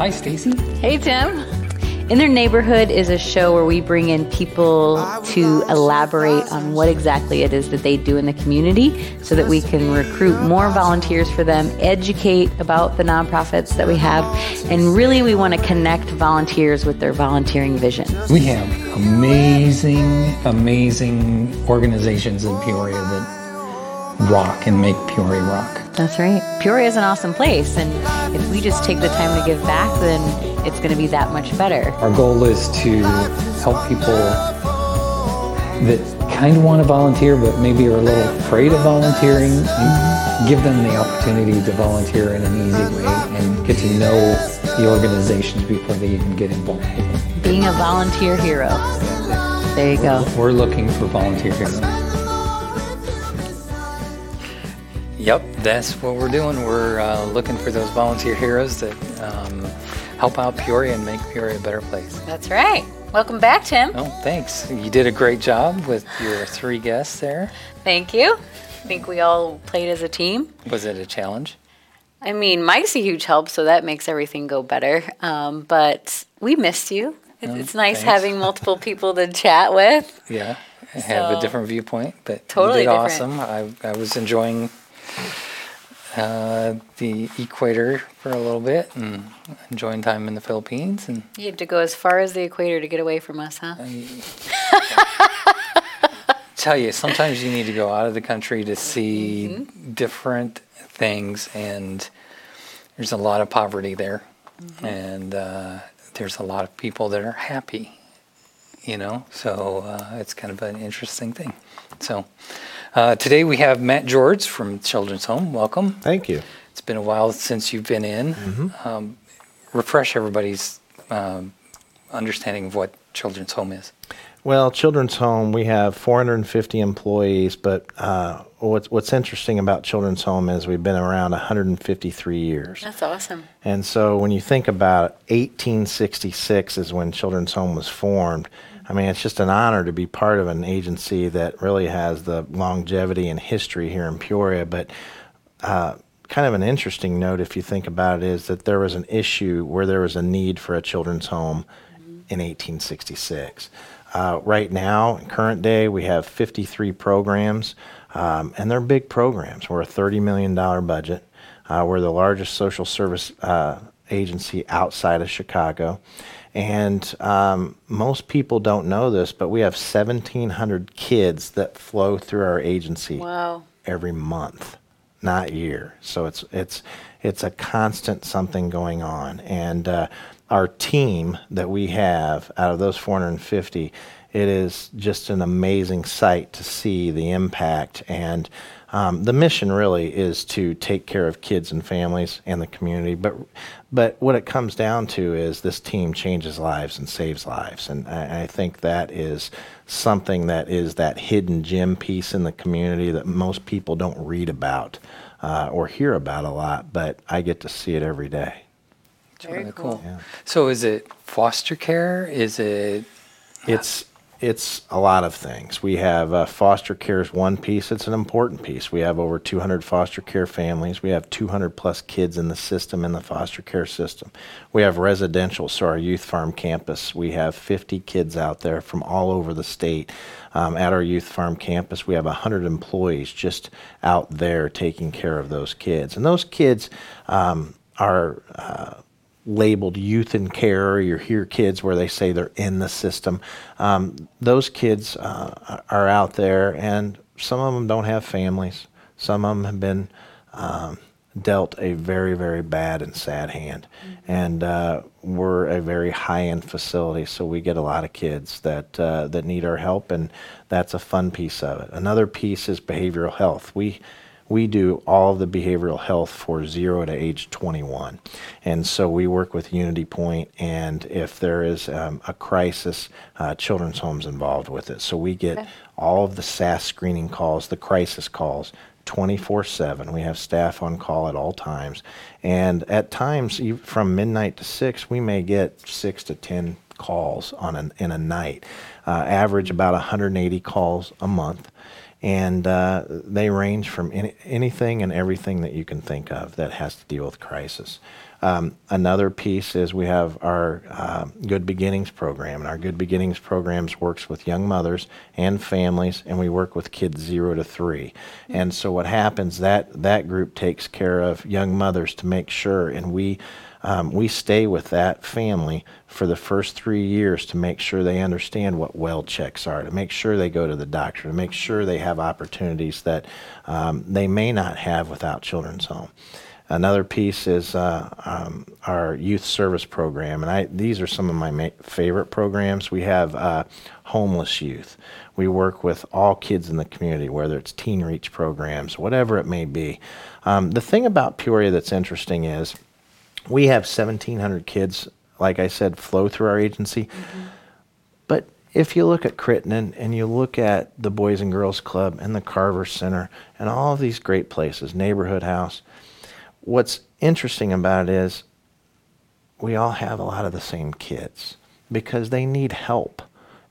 Hi, Stacy. Hey, Tim. In Their Neighborhood is a show where we bring in people to elaborate on what exactly it is that they do in the community so that we can recruit more volunteers for them, educate about the nonprofits that we have, and really we want to connect volunteers with their volunteering vision. We have amazing, amazing organizations in Peoria that rock and make Peoria rock. That's right. Peoria is an awesome place, and if we just take the time to give back, then it's going to be that much better. Our goal is to help people that kind of want to volunteer but maybe are a little afraid of volunteering and give them the opportunity to volunteer in an easy way and get to know the organizations before they even get involved. Being a volunteer hero. There you go. We're looking for volunteer heroes. Yep, that's what we're doing. We're uh, looking for those volunteer heroes that um, help out Peoria and make Peoria a better place. That's right. Welcome back, Tim. Oh, thanks. You did a great job with your three guests there. Thank you. I think we all played as a team. Was it a challenge? I mean, Mike's a huge help, so that makes everything go better. Um, but we missed you. It's, Oh, it's nice thanks. having multiple people to chat with. Yeah, have a different viewpoint, but Totally you did different. awesome. I, I was enjoying uh, the equator for a little bit and enjoying time in the Philippines. And You had to go as far as the equator to get away from us, huh? tell you, sometimes you need to go out of the country to see Mm-hmm. different things, and there's a lot of poverty there, Mm-hmm. and uh, there's a lot of people that are happy, you know. So uh, it's kind of an interesting thing. So uh, today we have Matt George from Children's Home. Welcome. Thank you. It's been a while since you've been in. Mm-hmm. Um, refresh everybody's um, understanding of what Children's Home is. Well, Children's Home, we have 450 employees, but uh, what's, what's interesting about Children's Home is we've been around 153 years. That's awesome. And so when you think about it, 1866 is when Children's Home was formed. I mean, it's just an honor to be part of an agency that really has the longevity and history here in Peoria. But uh, kind of an interesting note, if you think about it, is that there was an issue where there was a need for a children's home in 1866. Uh, right now, current day, we have 53 programs, um, and they're big programs. We're a $30 million budget. Uh, we're the largest social service uh, agency outside of Chicago. And um, most people don't know this, but we have 1,700 kids that flow through our agency Wow. every month, not year. So it's it's it's a constant something going on, and uh, our team that we have out of those 450, it is just an amazing sight to see the impact and. Um, the mission really is to take care of kids and families and the community, but but what it comes down to is this team changes lives and saves lives, and I, I think that is something that is that hidden gem piece in the community that most people don't read about uh, or hear about a lot, but I get to see it every day. Very Really cool. Yeah. So is it foster care? Is it It's it's a lot of things. We have uh, foster care is one piece. It's an important piece. We have over 200 foster care families. We have 200 plus kids in the system in the foster care system. We have residential, so our youth farm campus. We have 50 kids out there from all over the state. Um, at our youth farm campus, we have 100 employees just out there taking care of those kids. And those kids um, are. Uh, labeled youth in care, or you hear kids where they say they're in the system. Um, those kids uh, are out there, and some of them don't have families. Some of them have been um, dealt a very, very bad and sad hand. And uh, we're a very high-end facility, so we get a lot of kids that uh, that need our help, and that's a fun piece of it. Another piece is behavioral health. We we do all of the behavioral health for zero to age 21. And so we work with Unity Point, and if there is um, a crisis, uh, Children's Home's involved with it. So we get all of the SASS screening calls, the crisis calls, 24 7. We have staff on call at all times. And at times, from midnight to 6, we may get 6 to 10 calls on an, in a night. Uh, average about 180 calls a month and uh, they range from any, anything and everything that you can think of that has to deal with crisis. Um, another piece is we have our uh, Good Beginnings program, and our Good Beginnings programs works with young mothers and families, and we work with kids zero to three. And so what happens that that group takes care of young mothers to make sure, and we um, we stay with that family for the first three years to make sure they understand what well checks are, to make sure they go to the doctor, to make sure they have opportunities that um, they may not have without Children's Home. Another piece is uh, um, our youth service program, and I, these are some of my ma- favorite programs. We have uh, homeless youth. We work with all kids in the community, whether it's teen reach programs, whatever it may be. Um, the thing about Peoria that's interesting is we have 1,700 kids, like I said, flow through our agency. Mm-hmm. But if you look at Crittenton and you look at the Boys and Girls Club and the Carver Center and all of these great places, Neighborhood House, what's interesting about it is we all have a lot of the same kids because they need help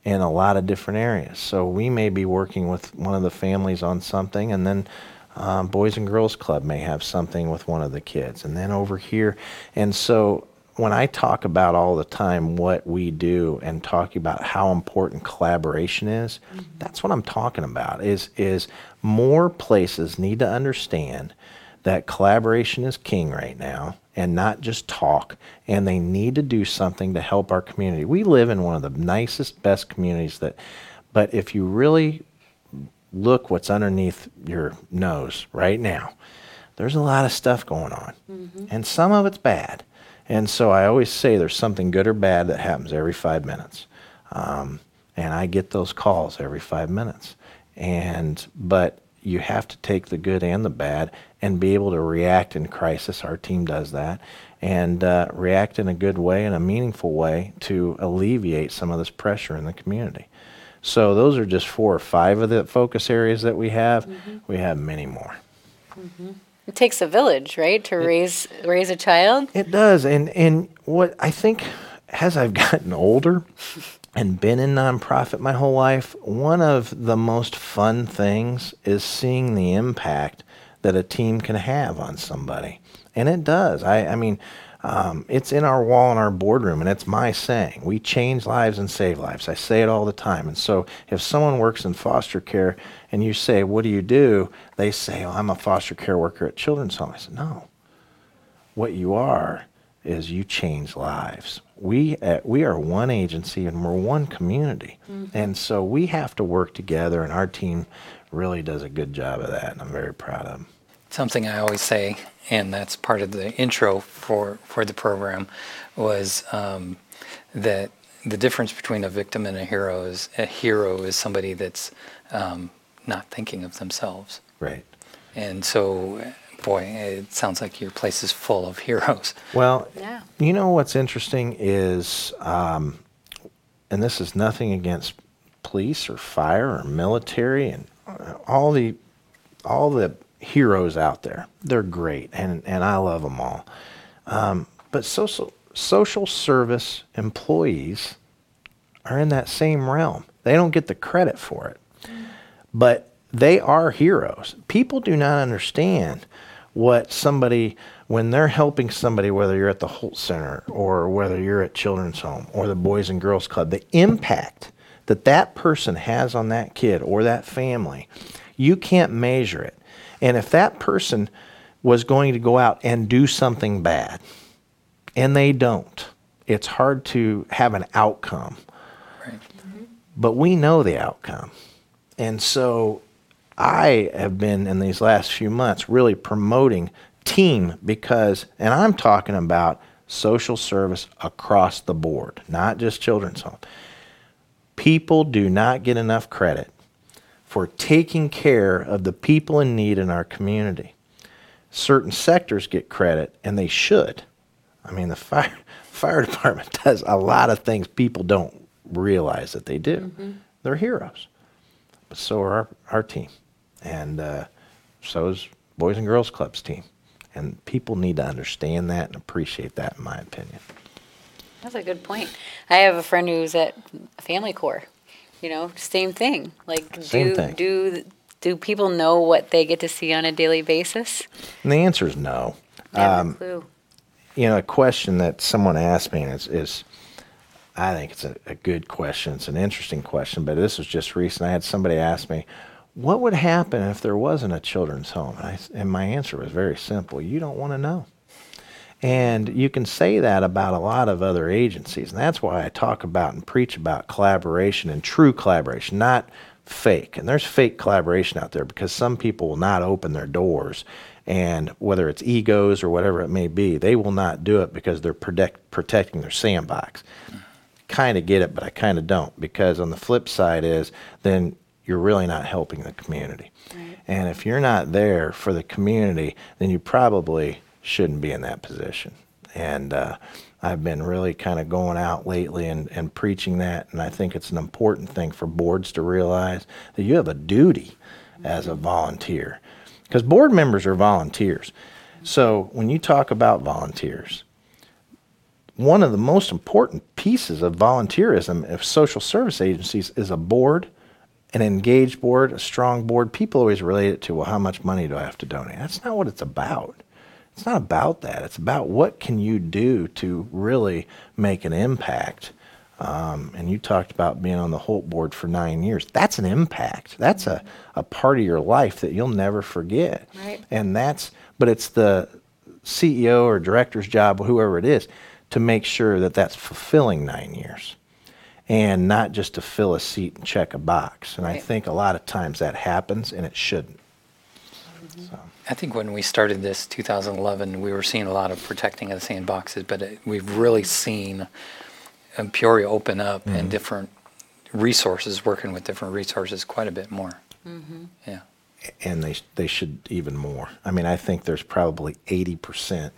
in a lot of different areas. So we may be working with one of the families on something, and then um, Boys and Girls Club may have something with one of the kids, and then over here. And so when I talk about all the time what we do and talk about how important collaboration is, that's what I'm talking about. Is is more places need to understand that collaboration is king right now and not just talk and they need to do something to help our community. We live in one of the nicest best communities that but if you really look what's underneath your nose right now, there's a lot of stuff going on. And some of it's bad. And so I always say there's something good or bad that happens every five minutes. Um, and I get those calls every five minutes. And, but you have to take the good and the bad and be able to react in crisis. Our team does that. And uh, react in a good way, in a meaningful way to alleviate some of this pressure in the community. So those are just four or five of the focus areas that we have. Mm-hmm. We have many more. Mm-hmm. It takes a village, right, to raise raise a child. It does, and and what I think as I've gotten older and been in nonprofit my whole life, one of the most fun things is seeing the impact that a team can have on somebody, and it does. I I mean. Um, it's in our wall in our boardroom, and it's my saying. We change lives and save lives. I say it all the time. And so, if someone works in foster care and you say, What do you do? They say, oh, I'm a foster care worker at Children's Home. I said, No, what you are is you change lives. We uh, we are one agency and we're one community, and so we have to work together. And our team really does a good job of that, and I'm very proud of them. Something I always say, and that's part of the intro for, for the program, was um, that the difference between a victim and a hero is a hero is somebody that's um, not thinking of themselves. Right. And so, boy, it sounds like your place is full of heroes. Well, Yeah. you know what's interesting is, um, and this is nothing against police or fire or military and uh, all the all the heroes out there. They're great, and and I love them all. Um, but social social service employees are in that same realm. They don't get the credit for it but they are heroes. People do not understand what somebody when they're helping somebody, whether you're at the Hult Center or whether you're at Children's Home or the Boys and Girls Club, the impact that that person has on that kid or that family, you can't measure it. And if that person was going to go out and do something bad, and they don't, it's hard to have an outcome. Right. Mm-hmm. But we know the outcome. And so I have been in these last few months really promoting team because, and I'm talking about social service across the board, not just children's home. People do not get enough credit for taking care of the people in need in our community. Certain sectors get credit, and they should. I mean, the fire, fire department does a lot of things people don't realize that they do. They're heroes but so are our, our team, and uh, so is Boys and Girls Club's team. And people need to understand that and appreciate that, in my opinion. That's a good point. I have a friend who's at FamilyCore. You know, same thing. Like, Same do thing. do do people know what they get to see on a daily basis? And the answer is no. Um, clue. you know, a question that someone asked me is, is I think it's a, a good question. It's an interesting question, but this was just recent. I had somebody ask me, what would happen if there wasn't a children's home? And, I, and my answer was very simple. You don't want to know. And you can say that about a lot of other agencies. And that's why I talk about and preach about collaboration and true collaboration, not fake. And there's fake collaboration out there because some people will not open their doors. And whether it's egos or whatever it may be, they will not do it because they're protect, protecting their sandbox. Kind of get it, but I kind of don't. Because on the flip side is then you're really not helping the community. Right. And if you're not there for the community, then you probably shouldn't be in that position. And uh, I've been really kind of going out lately and, and preaching that. And I think it's an important thing for boards to realize that you have a duty as a volunteer. Because board members are volunteers. So when you talk about volunteers, one of the most important pieces of volunteerism of social service agencies is a board, an engaged board, a strong board. People always relate it to, well, how much money do I have to donate? That's not what it's about. It's not about that. It's about what can you do to really make an impact. Um, and you talked about being on the Hult board for nine years. That's an impact. That's a, a part of your life that you'll never forget. Right. And that's, but it's the CEO or director's job, whoever it is, to make sure that that's fulfilling nine years and not just to fill a seat and check a box. And I think a lot of times that happens and it shouldn't. So. I think when we started this 2011, we were seeing a lot of protecting of the sandboxes, but it, we've really seen um, Peoria open up and different resources, working with different resources quite a bit more. Yeah. and they they should even more. I mean, I think there's probably 80%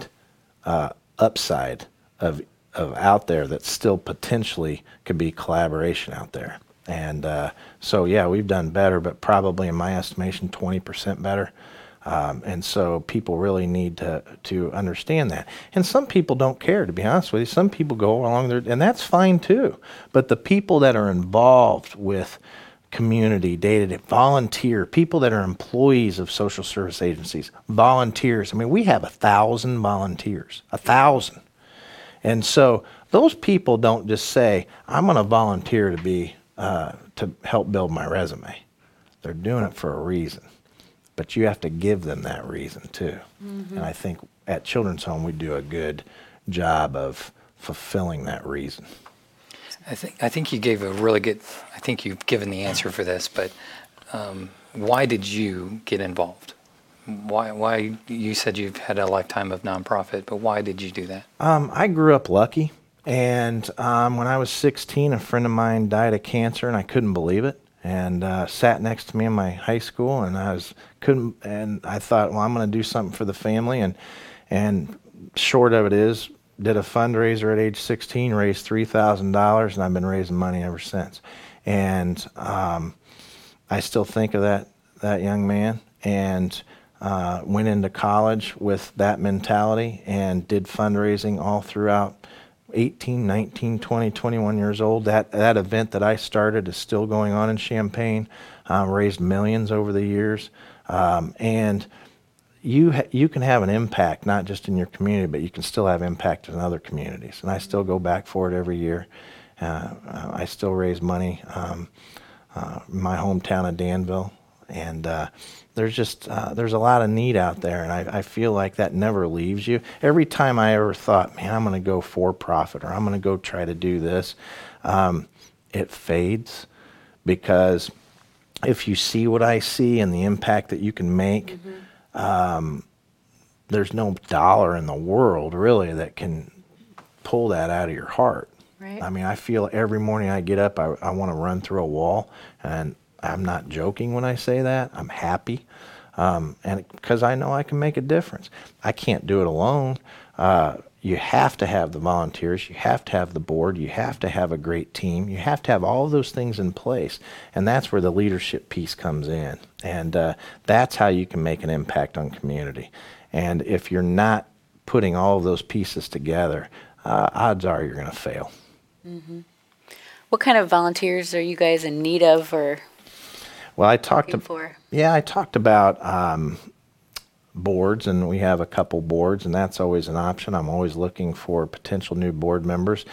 uh, upside of of out there that still potentially could be collaboration out there. And uh, so, yeah, we've done better, but probably in my estimation, 20% better. Um, and so people really need to to understand that. And some people don't care, to be honest with you. Some people go along there, and that's fine too. But the people that are involved with community, day to day, volunteer, people that are employees of social service agencies, volunteers. I mean, we have a thousand volunteers, a thousand. And so those people don't just say, I'm going to volunteer to be, uh, to help build my resume. They're doing it for a reason. But you have to give them that reason too. And I think at Children's Home, we do a good job of fulfilling that reason. I think I think you gave a really good. I think you've given the answer for this, but um, why did you get involved? Why? Why you said you've had a lifetime of nonprofit, but why did you do that? Um, I grew up lucky, and um, when I was 16, a friend of mine died of cancer, and I couldn't believe it. And uh, sat next to me in my high school, and I was couldn't. And I thought, well, I'm going to do something for the family. And and short of it is, did a fundraiser at age 16, raised three thousand dollars, and I've been raising money ever since. And um, I still think of that that young man and uh, went into college with that mentality and did fundraising all throughout 18, 19, 20, 21 years old. That that event that I started is still going on in Champaign. Uh, raised millions over the years, um, and you ha- you can have an impact not just in your community, but you can still have impact in other communities. And I still go back for it every year. Uh, I still raise money. Um, uh, my hometown of Danville, and uh, there's just uh, there's a lot of need out there, and I, I feel like that never leaves you. Every time I ever thought, man, I'm going to go for profit, or I'm going to go try to do this, um, it fades because if you see what I see and the impact that you can make, um, there's no dollar in the world really that can pull that out of your heart. Right. I mean, I feel every morning I get up, I, I want to run through a wall, and I'm not joking when I say that. I'm happy, um, and because I know I can make a difference. I can't do it alone. Uh, you have to have the volunteers, you have to have the board, you have to have a great team, you have to have all those things in place, and that's where the leadership piece comes in, and uh, that's how you can make an impact on community. And if you're not putting all of those pieces together, uh, odds are you're going to fail. What kind of volunteers are you guys in need of or Well, I talked for? yeah, I talked about um, boards, and we have a couple boards, and that's always an option. I'm always looking for potential new board members.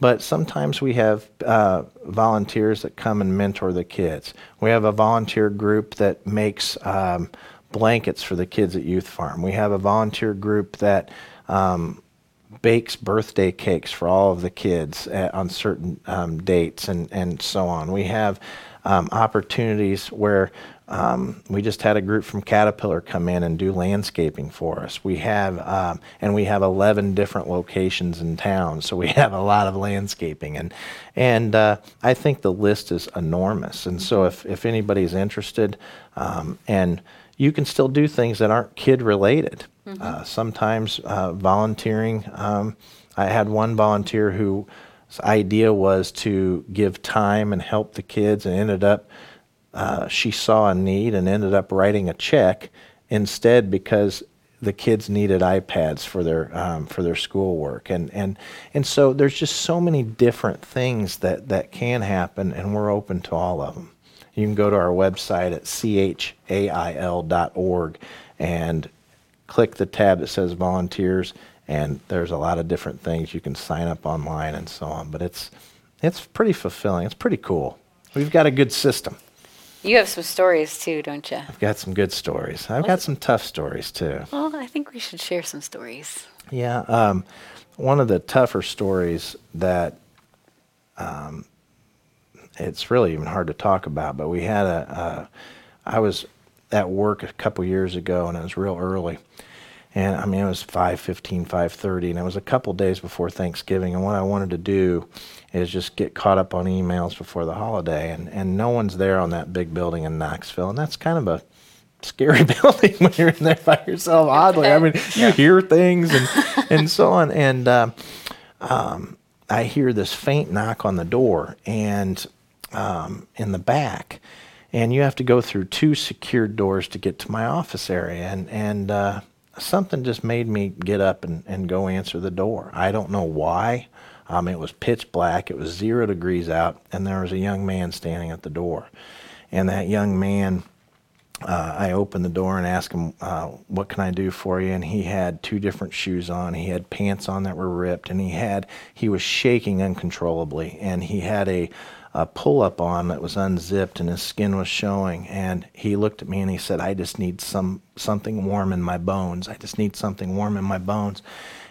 But sometimes we have uh, volunteers that come and mentor the kids. We have a volunteer group that makes um, blankets for the kids at Youth Farm. We have a volunteer group that um, bakes birthday cakes for all of the kids at, on certain um, dates and, and so on. We have um, opportunities where um, we just had a group from Caterpillar come in and do landscaping for us. We have, um, and we have 11 different locations in town, so we have a lot of landscaping, and and uh, I think the list is enormous. And so, if if anybody's interested, um, and you can still do things that aren't kid related. Mm-hmm. Uh, sometimes uh, volunteering. Um, I had one volunteer whose idea was to give time and help the kids, and ended up uh, she saw a need and ended up writing a check instead because the kids needed iPads for their um, for their schoolwork, and and and so there's just so many different things that that can happen, and we're open to all of them. You can go to our website at chail.org and click the tab that says volunteers, and there's a lot of different things you can sign up online and so on. But it's it's pretty fulfilling. It's pretty cool. We've got a good system. You have some stories too, don't you? I've got some good stories. I've got some tough stories too. Well, I think we should share some stories. Yeah. Um, one of the tougher stories that um, it's really even hard to talk about, but we had a. a I was at work a couple years ago and it was real early. And I mean, it was 5.15, 5.30, and it was a couple days before Thanksgiving. And what I wanted to do is just get caught up on emails before the holiday, and, and no one's there on that big building in Knoxville, and that's kind of a scary building when you're in there by yourself. Oddly, I mean, you hear things and and so on, and uh, um, I hear this faint knock on the door, and um, in the back, and you have to go through two secured doors to get to my office area, and and uh, something just made me get up and, and go answer the door. I don't know why. Um, it was pitch black. It was zero degrees out, and there was a young man standing at the door. And that young man, uh, I opened the door and asked him, uh, "What can I do for you?" And he had two different shoes on. He had pants on that were ripped, and he had he was shaking uncontrollably, and he had a a pull up on that was unzipped and his skin was showing and he looked at me and he said I just need some something warm in my bones I just need something warm in my bones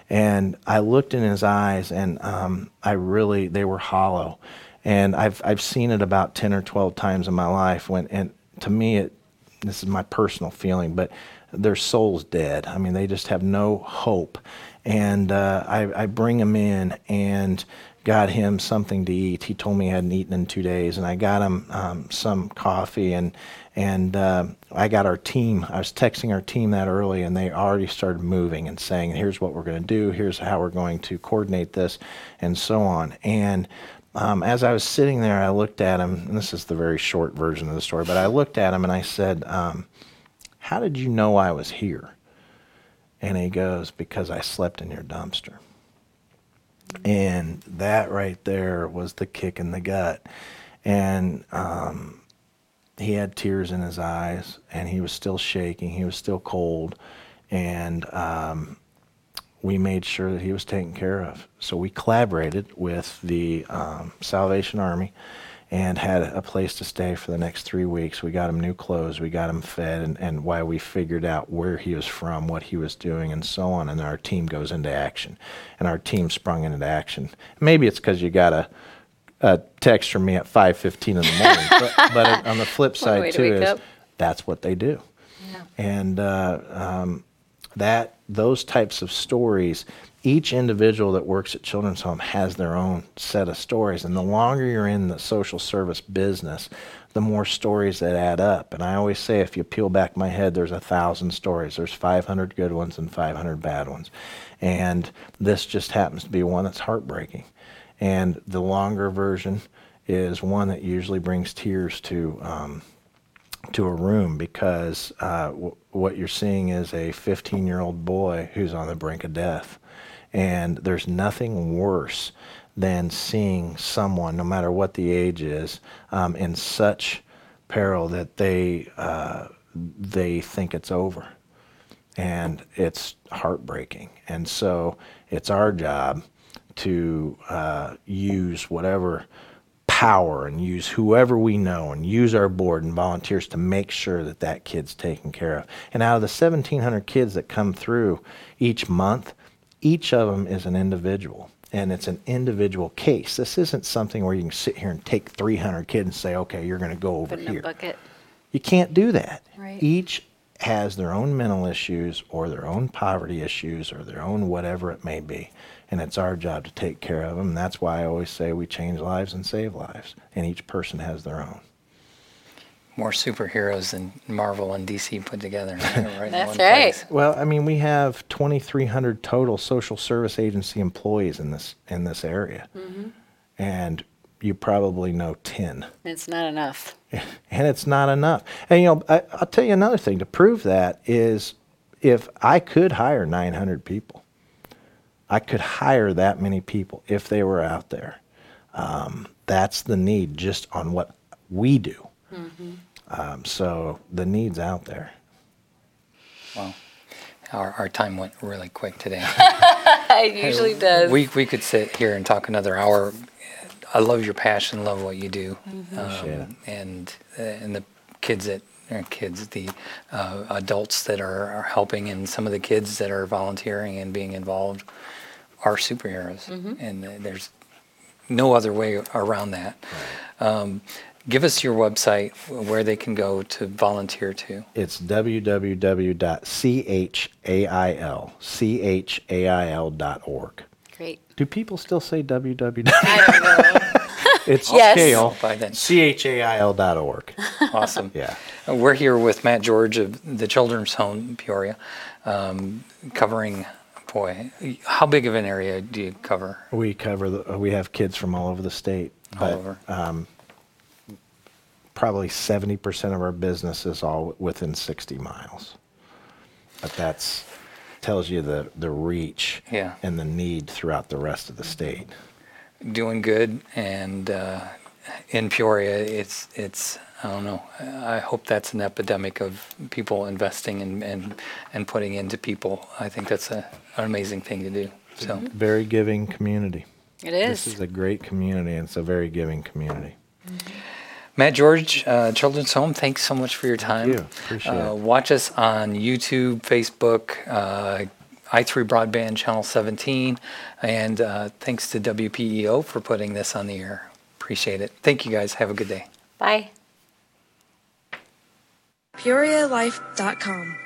and I looked in his eyes, and um, I really they were hollow. And I've I've seen it about ten or twelve times in my life. When and to me, it this is my personal feeling, but their soul's dead. I mean, they just have no hope. And uh, I, I bring him in and got him something to eat. He told me he hadn't eaten in two days, and I got him um, some coffee and and uh, I got our team, I was texting our team that early, and they already started moving and saying, here's what we're going to do, here's how we're going to coordinate this, and so on. And um, as I was sitting there, I looked at him, and this is the very short version of the story, but I looked at him and I said, um, How did you know I was here? And he goes, Because I slept in your dumpster. And that right there was the kick in the gut. And um, he had tears in his eyes and he was still shaking. He was still cold. And um, we made sure that he was taken care of. So we collaborated with the um, Salvation Army and had a place to stay for the next three weeks. We got him new clothes, we got him fed, and, and while we figured out where he was from, what he was doing, and so on, and our team goes into action. And our team sprung into action. Maybe it's because you got a a text from me at 5:15 in the morning. but, but, on the flip side too to is up. that's what they do. Yeah. And uh, um, that those types of stories, each individual that works at Children's Home has their own set of stories. And the longer you're in the social service business, the more stories that add up. And I always say, if you peel back my head, there's a thousand stories. There's 500 good ones and 500 bad ones. And this just happens to be one that's heartbreaking. And the longer version is one that usually brings tears to um, to a room because uh, w- what you're seeing is a 15 year old boy who's on the brink of death. And there's nothing worse than seeing someone, no matter what the age is, um, in such peril that they uh, they think it's over. and it's heartbreaking. And so it's our job to uh, use whatever power and use whoever we know and use our board and volunteers to make sure that that kid's taken care of. And out of the 1,700 kids that come through each month, each of them is an individual. And it's an individual case. This isn't something where you can sit here and take 300 kids and say, okay, you're going to go over Put in a here. bucket. You can't do that. Right. Each has their own mental issues or their own poverty issues or their own whatever it may be. And it's our job to take care of them. And that's why I always say we change lives and save lives. And each person has their own. More superheroes than Marvel and DC put together. right in That's one right. place. Well, I mean, we have 2,300 total social service agency employees in this in this area, and you probably know 10. It's not enough. and it's not enough. And you know, I, I'll tell you another thing to prove that is if I could hire 900 people, I could hire that many people if they were out there. Um, that's the need just on what we do. Um, so the need's out there. Wow. Our, our time went really quick today. It usually does. we, we could sit here and talk another hour. I love your passion, love what you do. Appreciate it. and uh, and the kids that uh, kids the uh, adults that are, are helping and some of the kids that are volunteering and being involved are superheroes and uh, there's no other way around that um, give us your website where they can go to volunteer to It's www.chail, Great. Do people still say www? I don't know. It's Yes. scale, By then. C-H-A-I-L dot org. awesome Yeah. Uh, We're here with Matt George of the Children's Home Peoria, um, covering, boy, how big of an area do you cover? We cover the, we have kids from all over the state. All but, over. Um, probably 70% of our business is all within 60 miles. But that's tells you the, the reach Yeah. and the need throughout the rest of the state. Doing good, and uh, in Peoria, it's it's I don't know. I hope that's an epidemic of people investing and and, and putting into people. I think that's a, an amazing thing to do. So. Very giving community. It is. This is. is a great community and it's a very giving community. Matt George, uh, Children's Home, thanks so much for your time. you. Appreciate uh, it. Watch us on YouTube, Facebook, uh, i3 Broadband Channel 17, and uh, thanks to WPEO for putting this on the air. Appreciate it. Thank you guys. Have a good day. Bye. PeoriaLife.com.